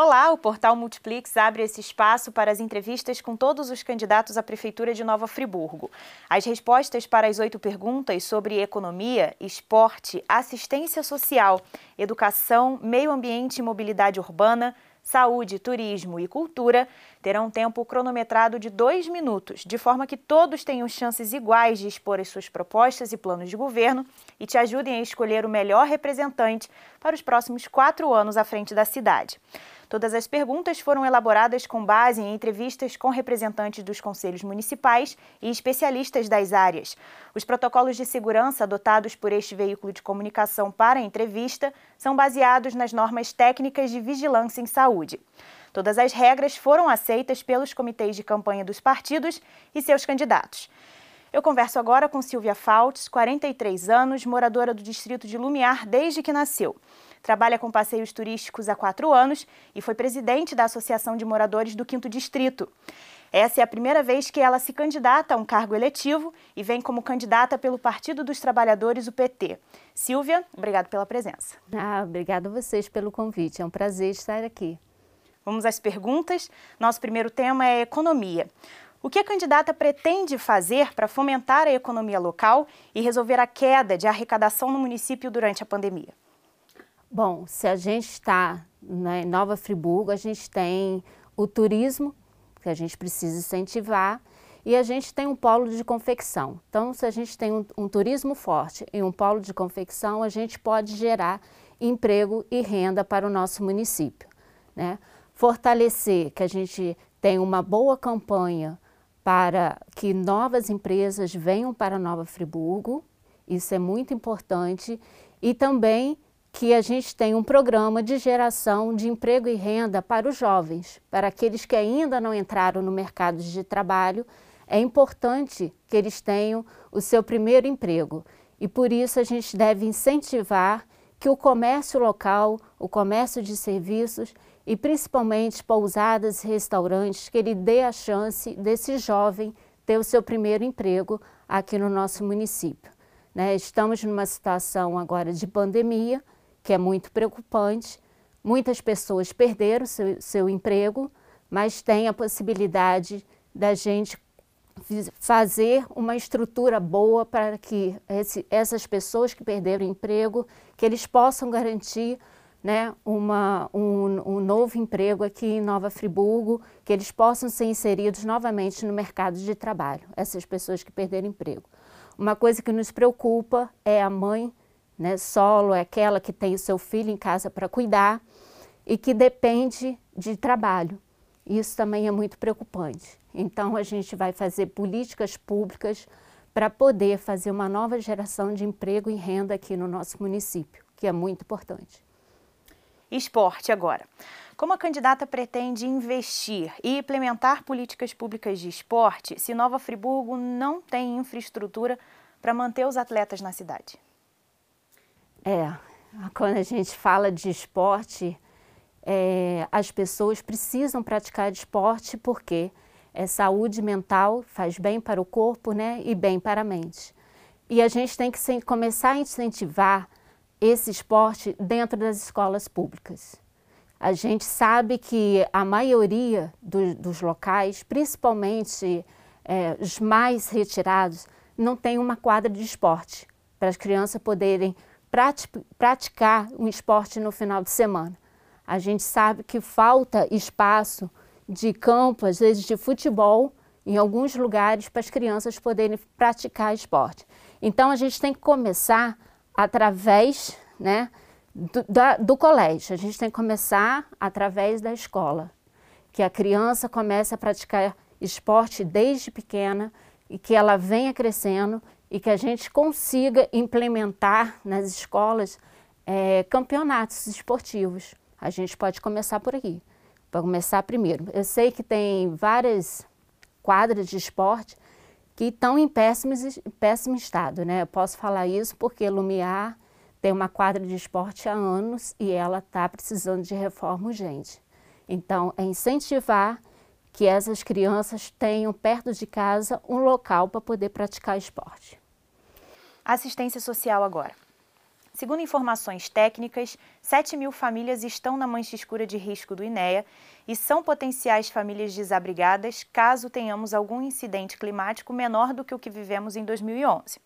Olá, o portal Multiplix abre esse espaço para as entrevistas com todos os candidatos à Prefeitura de Nova Friburgo. As respostas para as oito perguntas sobre economia, esporte, assistência social, educação, meio ambiente e mobilidade urbana saúde, turismo e cultura terão tempo cronometrado de dois minutos, de forma que todos tenham chances iguais de expor as suas propostas e planos de governo e te ajudem a escolher o melhor representante para os próximos quatro anos à frente da cidade. Todas as perguntas foram elaboradas com base em entrevistas com representantes dos conselhos municipais e especialistas das áreas. Os protocolos de segurança adotados por este veículo de comunicação para a entrevista são baseados nas normas técnicas de vigilância em saúde. Todas as regras foram aceitas pelos comitês de campanha dos partidos e seus candidatos. Eu converso agora com Silvia Faultes, 43 anos, moradora do distrito de Lumiar desde que nasceu trabalha com passeios turísticos há quatro anos e foi presidente da Associação de Moradores do Quinto Distrito. Essa é a primeira vez que ela se candidata a um cargo eletivo e vem como candidata pelo Partido dos Trabalhadores, o PT. Silvia, obrigado pela presença. Ah, obrigada a vocês pelo convite. É um prazer estar aqui. Vamos às perguntas. Nosso primeiro tema é economia. O que a candidata pretende fazer para fomentar a economia local e resolver a queda de arrecadação no município durante a pandemia? Bom, se a gente está né, em Nova Friburgo, a gente tem o turismo, que a gente precisa incentivar, e a gente tem um polo de confecção. Então, se a gente tem um, um turismo forte e um polo de confecção, a gente pode gerar emprego e renda para o nosso município. Né? Fortalecer que a gente tem uma boa campanha para que novas empresas venham para Nova Friburgo, isso é muito importante, e também que a gente tem um programa de geração de emprego e renda para os jovens, para aqueles que ainda não entraram no mercado de trabalho. É importante que eles tenham o seu primeiro emprego e por isso a gente deve incentivar que o comércio local, o comércio de serviços e principalmente pousadas e restaurantes, que ele dê a chance desse jovem ter o seu primeiro emprego aqui no nosso município. Né? Estamos numa situação agora de pandemia, que é muito preocupante. Muitas pessoas perderam seu, seu emprego, mas tem a possibilidade da gente fazer uma estrutura boa para que esse, essas pessoas que perderam emprego, que eles possam garantir né, uma, um, um, novo emprego aqui em Nova Friburgo, que eles possam ser inseridos novamente no mercado de trabalho, essas pessoas que perderam emprego. Uma coisa que nos preocupa é a mãe né? Solo é aquela que tem o seu filho em casa para cuidar e que depende de trabalho. Isso também é muito preocupante. Então, a gente vai fazer políticas públicas para poder fazer uma nova geração de emprego e renda aqui no nosso município, que é muito importante. Esporte agora. Como a candidata pretende investir e implementar políticas públicas de esporte se Nova Friburgo não tem infraestrutura para manter os atletas na cidade? É, quando a gente fala de esporte, é, as pessoas precisam praticar esporte porque é saúde mental, faz bem para o corpo né, e bem para a mente. E a gente tem que começar a incentivar esse esporte dentro das escolas públicas. A gente sabe que a maioria do, dos locais, principalmente é, os mais retirados, não tem uma quadra de esporte para as crianças poderem praticar um esporte no final de semana. A gente sabe que falta espaço de campo, às vezes de futebol, em alguns lugares para as crianças poderem praticar esporte. Então a gente tem que começar através né, do, da, do colégio, a gente tem que começar através da escola, que a criança comece a praticar esporte desde pequena e que ela venha crescendo e que a gente consiga implementar nas escolas é, campeonatos esportivos. A gente pode começar por aqui, para começar primeiro. Eu sei que tem várias quadras de esporte que estão em péssimo, péssimo estado, né? Eu posso falar isso porque Lumiar tem uma quadra de esporte há anos e ela está precisando de reforma urgente. Então, é incentivar que essas crianças tenham perto de casa um local para poder praticar esporte. Assistência social agora. Segundo informações técnicas, 7 mil famílias estão na mancha escura de risco do INEA e são potenciais famílias desabrigadas caso tenhamos algum incidente climático menor do que o que vivemos em 2011.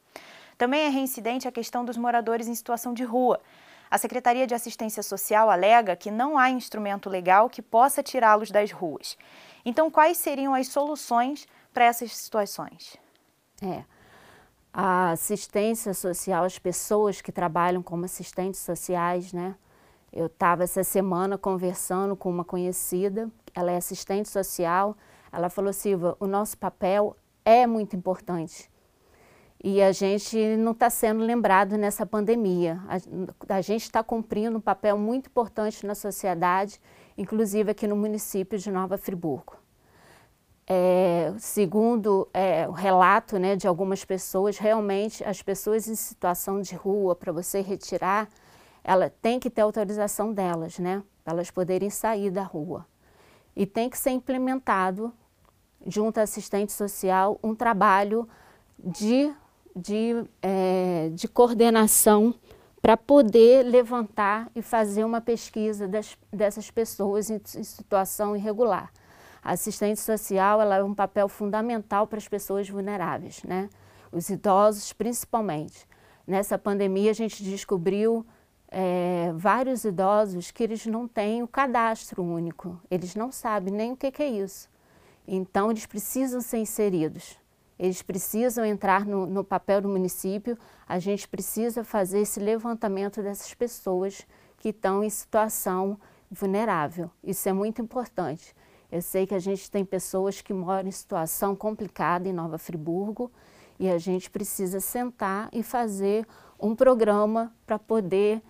Também é reincidente a questão dos moradores em situação de rua. A Secretaria de Assistência Social alega que não há instrumento legal que possa tirá-los das ruas. Então, quais seriam as soluções para essas situações? É a assistência social, as pessoas que trabalham como assistentes sociais, né? Eu estava essa semana conversando com uma conhecida, ela é assistente social, ela falou, Silva, o nosso papel é muito importante e a gente não está sendo lembrado nessa pandemia. A, a gente está cumprindo um papel muito importante na sociedade, inclusive aqui no município de Nova Friburgo. É, segundo é, o relato né, de algumas pessoas, realmente as pessoas em situação de rua, para você retirar, ela tem que ter autorização delas, né, para elas poderem sair da rua. E tem que ser implementado, junto à assistente social, um trabalho de, de, é, de coordenação para poder levantar e fazer uma pesquisa das, dessas pessoas em, em situação irregular. A assistente social ela é um papel fundamental para as pessoas vulneráveis, né? os idosos principalmente. Nessa pandemia a gente descobriu é, vários idosos que eles não têm o cadastro único, eles não sabem nem o que, que é isso. Então eles precisam ser inseridos, eles precisam entrar no, no papel do município, a gente precisa fazer esse levantamento dessas pessoas que estão em situação vulnerável. Isso é muito importante. Eu sei que a gente tem pessoas que moram em situação complicada em Nova Friburgo e a gente precisa sentar e fazer um programa para poder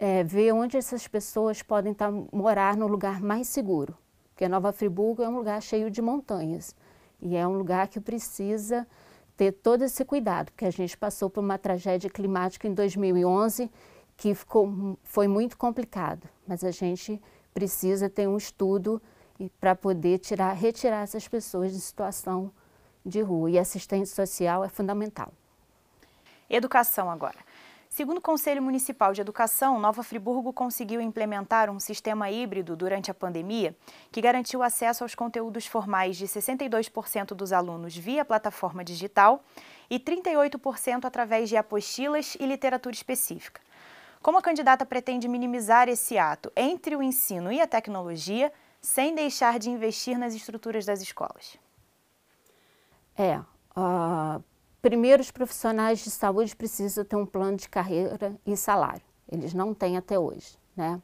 é, ver onde essas pessoas podem tá, morar no lugar mais seguro. Porque Nova Friburgo é um lugar cheio de montanhas e é um lugar que precisa ter todo esse cuidado, porque a gente passou por uma tragédia climática em 2011 que ficou, foi muito complicado, mas a gente precisa ter um estudo para poder tirar, retirar essas pessoas de situação de rua. E assistência social é fundamental. Educação agora. Segundo o Conselho Municipal de Educação, Nova Friburgo conseguiu implementar um sistema híbrido durante a pandemia que garantiu acesso aos conteúdos formais de 62% dos alunos via plataforma digital e 38% através de apostilas e literatura específica. Como a candidata pretende minimizar esse ato entre o ensino e a tecnologia, sem deixar de investir nas estruturas das escolas? É, uh, primeiro os profissionais de saúde precisam ter um plano de carreira e salário. Eles não têm até hoje, né?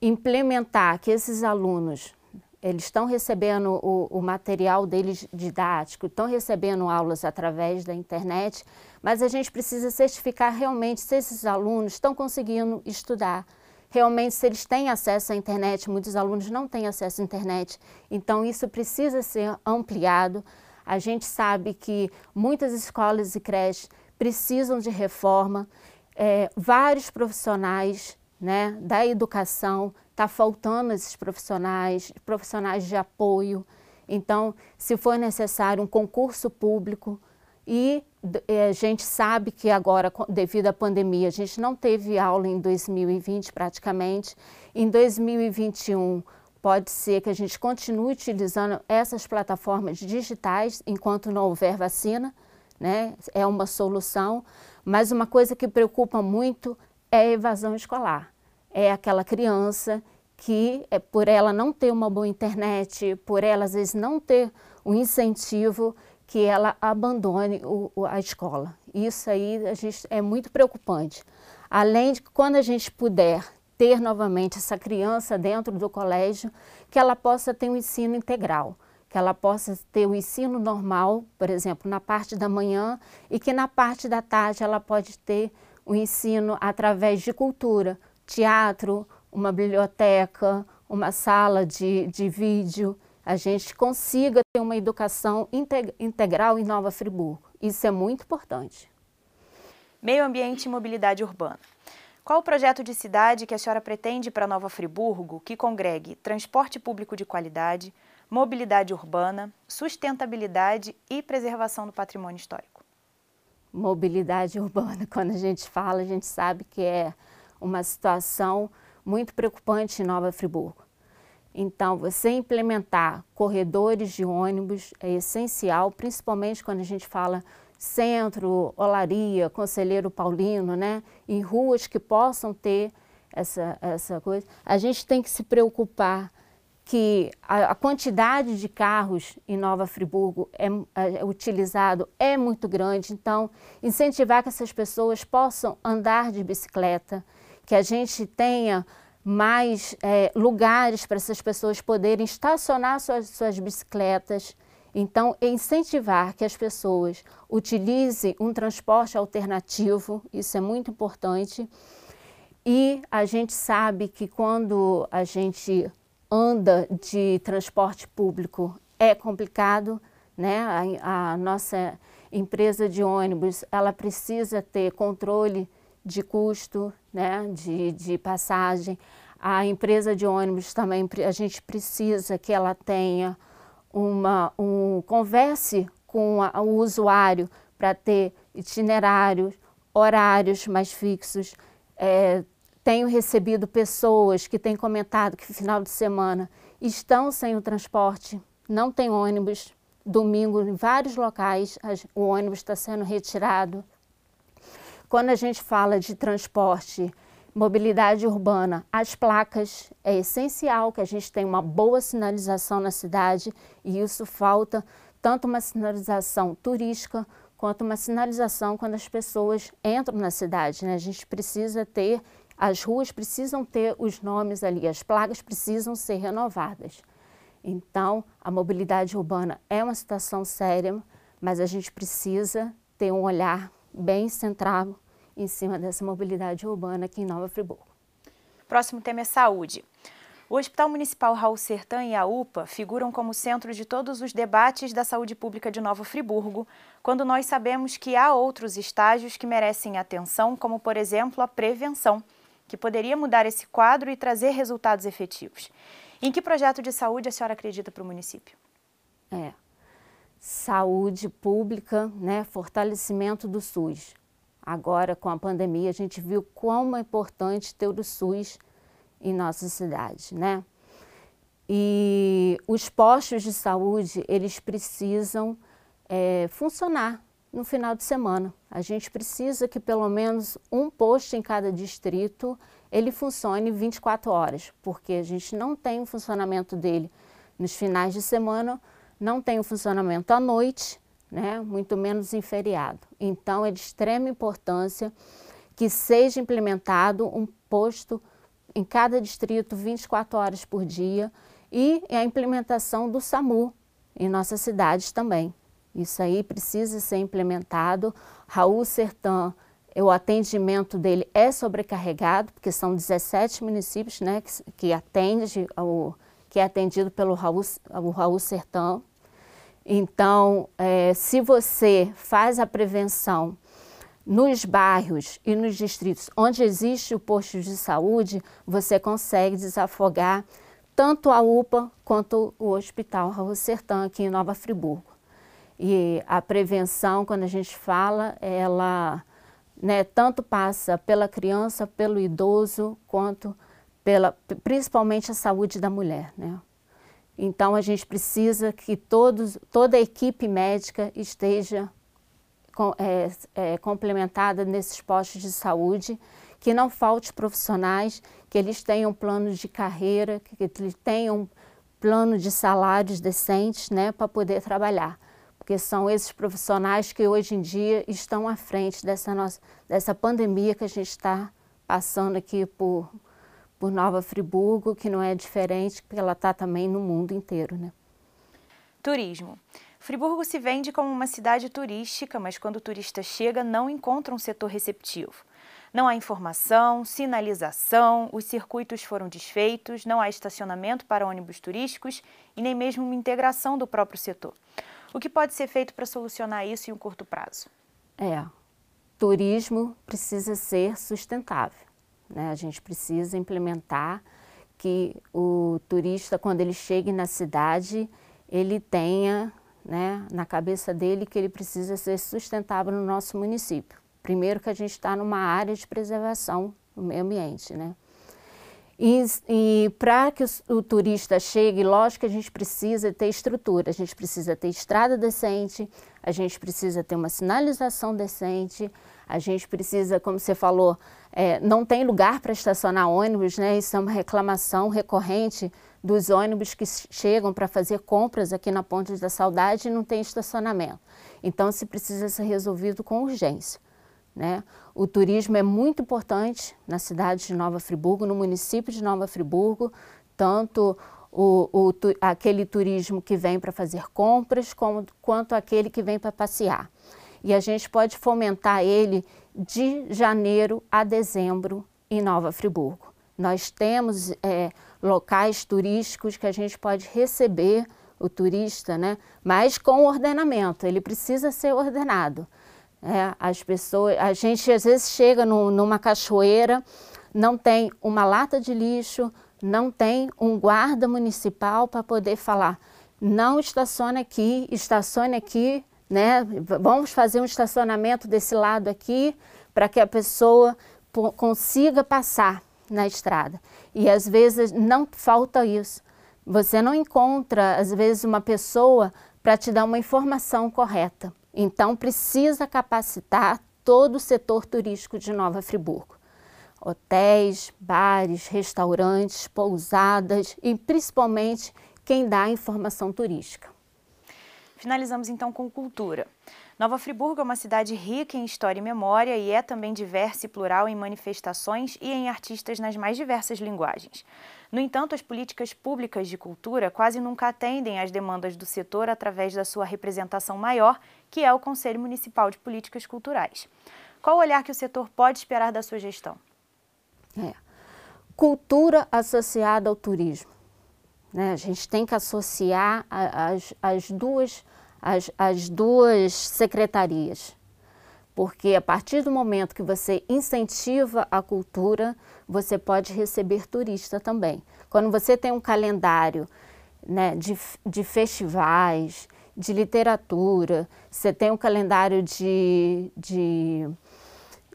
Implementar que esses alunos eles estão recebendo o, o, material deles didático, estão recebendo aulas através da internet, mas a gente precisa certificar realmente se esses alunos estão conseguindo estudar, realmente se eles têm acesso à internet, muitos alunos não têm acesso à internet, então isso precisa ser ampliado. A gente sabe que muitas escolas e creches precisam de reforma, é, vários profissionais né, da educação, está faltando esses profissionais, profissionais de apoio. Então, se for necessário um concurso público, e eh, a gente sabe que agora, devido à pandemia, a gente não teve aula em 2020 praticamente. Em 2021, pode ser que a gente continue utilizando essas plataformas digitais enquanto não houver vacina, né? É uma solução. Mas uma coisa que preocupa muito é a evasão escolar. É aquela criança que, é, por ela não ter uma boa internet, por ela às vezes não ter um incentivo, que ela abandone o, a escola. Isso aí a gente, é muito preocupante. Além de que quando a gente puder ter novamente essa criança dentro do colégio, que ela possa ter um ensino integral, que ela possa ter o um ensino normal, por exemplo, na parte da manhã, e que na parte da tarde ela pode ter o um ensino através de cultura, teatro, uma biblioteca, uma sala de, de vídeo, a gente consiga ter uma educação integral em Nova Friburgo. Isso é muito importante. Meio ambiente e mobilidade urbana. Qual o projeto de cidade que a senhora pretende para Nova Friburgo que congregue transporte público de qualidade, mobilidade urbana, sustentabilidade e preservação do patrimônio histórico? mobilidade urbana, quando a gente fala, a gente sabe que é uma situação muito preocupante em Nova Friburgo. Então, você implementar corredores de ônibus é essencial, principalmente quando a gente fala centro, olaria, conselheiro paulino, né? Em ruas que possam ter essa, essa coisa. A gente tem que se preocupar que a, a quantidade de carros em Nova Friburgo é, é, utilizado é muito grande, então incentivar que essas pessoas possam andar de bicicleta, que a gente tenha mais é, lugares para essas pessoas poderem estacionar suas, suas bicicletas. Então, incentivar que as pessoas utilizem um transporte alternativo, isso é muito importante. E a gente sabe que quando a gente anda de transporte público é complicado, né? A, a, nossa empresa de ônibus ela precisa ter controle de custo, né? De, de passagem. A empresa de ônibus também a gente precisa que ela tenha uma um converse com a, o usuário para ter itinerários, horários mais fixos, é, tenho recebido pessoas que têm comentado que final de semana estão sem o transporte, não tem ônibus. Domingo, em vários locais, o ônibus está sendo retirado. Quando a gente fala de transporte, mobilidade urbana, as placas, é essencial que a gente tenha uma boa sinalização na cidade e isso falta tanto uma sinalização turística quanto uma sinalização quando as pessoas entram na cidade. Né? A gente precisa ter as ruas precisam ter os nomes ali, as placas precisam ser renovadas. Então, a mobilidade urbana é uma situação séria, mas a gente precisa ter um olhar bem centrado em cima dessa mobilidade urbana aqui em Nova Friburgo. Próximo tema é saúde. O Hospital Municipal Raul Sertã e a UPA figuram como centro de todos os debates da saúde pública de Nova Friburgo, quando nós sabemos que há outros estágios que merecem atenção, como, por exemplo, a prevenção que poderia mudar esse quadro e trazer resultados efetivos. Em que projeto de saúde a senhora acredita para o município? É, saúde pública, né, fortalecimento do SUS. Agora, com a pandemia, a gente viu como é importante ter o SUS em nossa cidade, né? E os postos de saúde, eles precisam é, funcionar no final de semana. A gente precisa que pelo menos um posto em cada distrito ele funcione 24 horas, porque a gente não tem o funcionamento dele nos finais de semana, não tem o funcionamento à noite, né, muito menos em feriado. Então é de extrema importância que seja implementado um posto em cada distrito 24 horas por dia e a implementação do SAMU em nossas cidades também. Isso aí precisa ser implementado. Raul Sertã, o atendimento dele é sobrecarregado, porque são 17 municípios né, que, que, atende, que é atendido pelo Raul, o Raul Sertã. Então, é, se você faz a prevenção nos bairros e nos distritos onde existe o posto de saúde, você consegue desafogar tanto a UPA quanto o Hospital Raul Sertã aqui em Nova Friburgo. E a prevenção, quando a gente fala, ela né, tanto passa pela criança, pelo idoso, quanto pela, principalmente a saúde da mulher. Né? Então, a gente precisa que todos, toda a equipe médica esteja com, é, é, complementada nesses postos de saúde, que não falte profissionais, que eles tenham planos de carreira, que eles tenham plano de salários decentes né, para poder trabalhar. Porque são esses profissionais que hoje em dia estão à frente dessa, nossa, dessa pandemia que a gente está passando aqui por, por Nova Friburgo, que não é diferente, porque ela está também no mundo inteiro. Né? Turismo. Friburgo se vende como uma cidade turística, mas quando o turista chega, não encontra um setor receptivo. Não há informação, sinalização, os circuitos foram desfeitos, não há estacionamento para ônibus turísticos e nem mesmo uma integração do próprio setor. O que pode ser feito para solucionar isso em um curto prazo? É, turismo precisa ser sustentável. Né? A gente precisa implementar que o turista, quando ele chegue na cidade, ele tenha né, na cabeça dele que ele precisa ser sustentável no nosso município. Primeiro que a gente está numa área de preservação do meio ambiente, né? E, e para que o, o, turista chegue, lógico que a gente precisa ter estrutura, a gente precisa ter estrada decente, a gente precisa ter uma sinalização decente, a gente precisa, como você falou, é, não tem lugar para estacionar ônibus, né? Isso é uma reclamação recorrente dos ônibus que chegam para fazer compras aqui na Ponte da Saudade e não tem estacionamento. Então, se precisa ser resolvido com urgência. Né? O turismo é muito importante na cidade de Nova Friburgo, no município de Nova Friburgo, tanto o, o aquele turismo que vem para fazer compras, como, quanto aquele que vem para passear. E a gente pode fomentar ele de janeiro a dezembro em Nova Friburgo. Nós temos é, locais turísticos que a gente pode receber o turista, né? mas com ordenamento, ele precisa ser ordenado. É, as pessoas, a gente às vezes chega no, numa cachoeira, não tem uma lata de lixo, não tem um guarda municipal para poder falar, não estacione aqui, estacione aqui, né? Vamos fazer um estacionamento desse lado aqui para que a pessoa consiga passar na estrada. E às vezes não falta isso. Você não encontra, às vezes, uma pessoa para te dar uma informação correta. Então, precisa capacitar todo o setor turístico de Nova Friburgo. Hotéis, bares, restaurantes, pousadas e principalmente quem dá a informação turística. Finalizamos então com cultura. Nova Friburgo é uma cidade rica em história e memória e é também diversa e plural em manifestações e em artistas nas mais diversas linguagens. No entanto, as políticas públicas de cultura quase nunca atendem às demandas do setor através da sua representação maior, que é o Conselho Municipal de Políticas Culturais. Qual o olhar que o setor pode esperar da sua gestão? É. Cultura associada ao turismo. Né? A gente tem que associar as, as duas as, as duas secretarias. Porque a partir do momento que você incentiva a cultura, você pode receber turista também. Quando você tem um calendário né, de, de festivais, de literatura, você tem um calendário de, de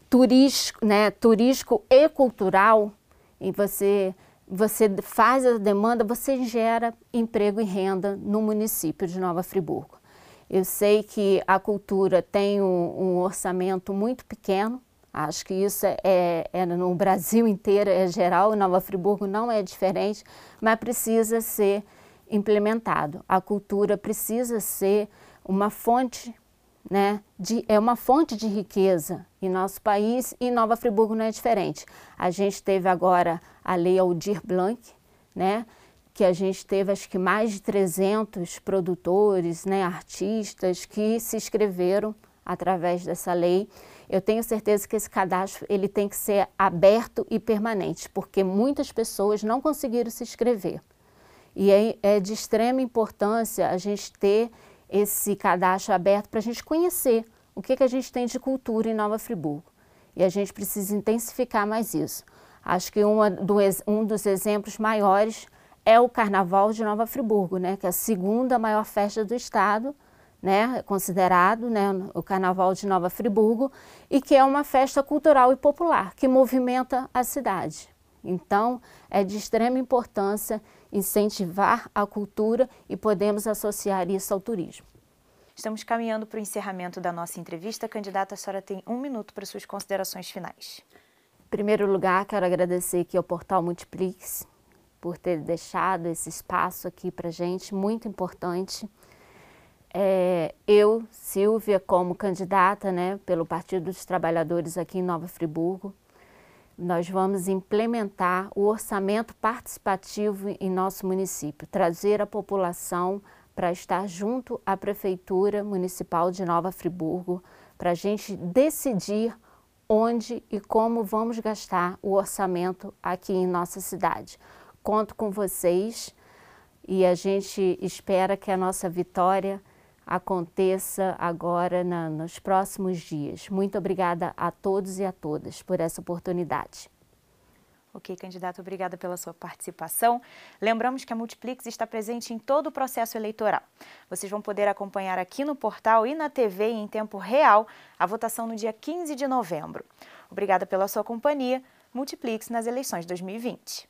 turístico, né, turístico e cultural, e você, você faz a demanda, você gera emprego e renda no município de Nova Friburgo. Eu sei que a cultura tem um, um orçamento muito pequeno, acho que isso é, é, é, no Brasil inteiro, é geral, Nova Friburgo não é diferente, mas precisa ser implementado. A cultura precisa ser uma fonte, né, de, é uma fonte de riqueza em nosso país e Nova Friburgo não é diferente. A gente teve agora a Lei Aldir Blanc, né, que a gente teve acho que mais de 300 produtores, né, artistas que se inscreveram através dessa lei. Eu tenho certeza que esse cadastro ele tem que ser aberto e permanente, porque muitas pessoas não conseguiram se inscrever. E é, é de extrema importância a gente ter esse cadastro aberto para a gente conhecer o que, que a gente tem de cultura em Nova Friburgo. E a gente precisa intensificar mais isso. Acho que uma do, um dos exemplos maiores é o Carnaval de Nova Friburgo, né, que é a segunda maior festa do estado, né, considerado né, o Carnaval de Nova Friburgo, e que é uma festa cultural e popular que movimenta a cidade. Então, é de extrema importância incentivar a cultura e podemos associar isso ao turismo. Estamos caminhando para o encerramento da nossa entrevista. Candidata, a senhora tem um minuto para suas considerações finais. Em primeiro lugar, quero agradecer aqui ao Portal Multiplix, por ter deixado esse espaço aqui para gente, muito importante. É, eu, Silvia, como candidata né, pelo Partido dos Trabalhadores aqui em Nova Friburgo, nós vamos implementar o orçamento participativo em nosso município, trazer a população para estar junto à Prefeitura Municipal de Nova Friburgo, para a gente decidir onde e como vamos gastar o orçamento aqui em nossa cidade. Conto com vocês e a gente espera que a nossa vitória aconteça agora na, nos próximos dias. Muito obrigada a todos e a todas por essa oportunidade. Ok, candidato, obrigada pela sua participação. Lembramos que a Multiplix está presente em todo o processo eleitoral. Vocês vão poder acompanhar aqui no portal e na TV em tempo real a votação no dia 15 de novembro. Obrigada pela sua companhia. Multiplix nas eleições 2020.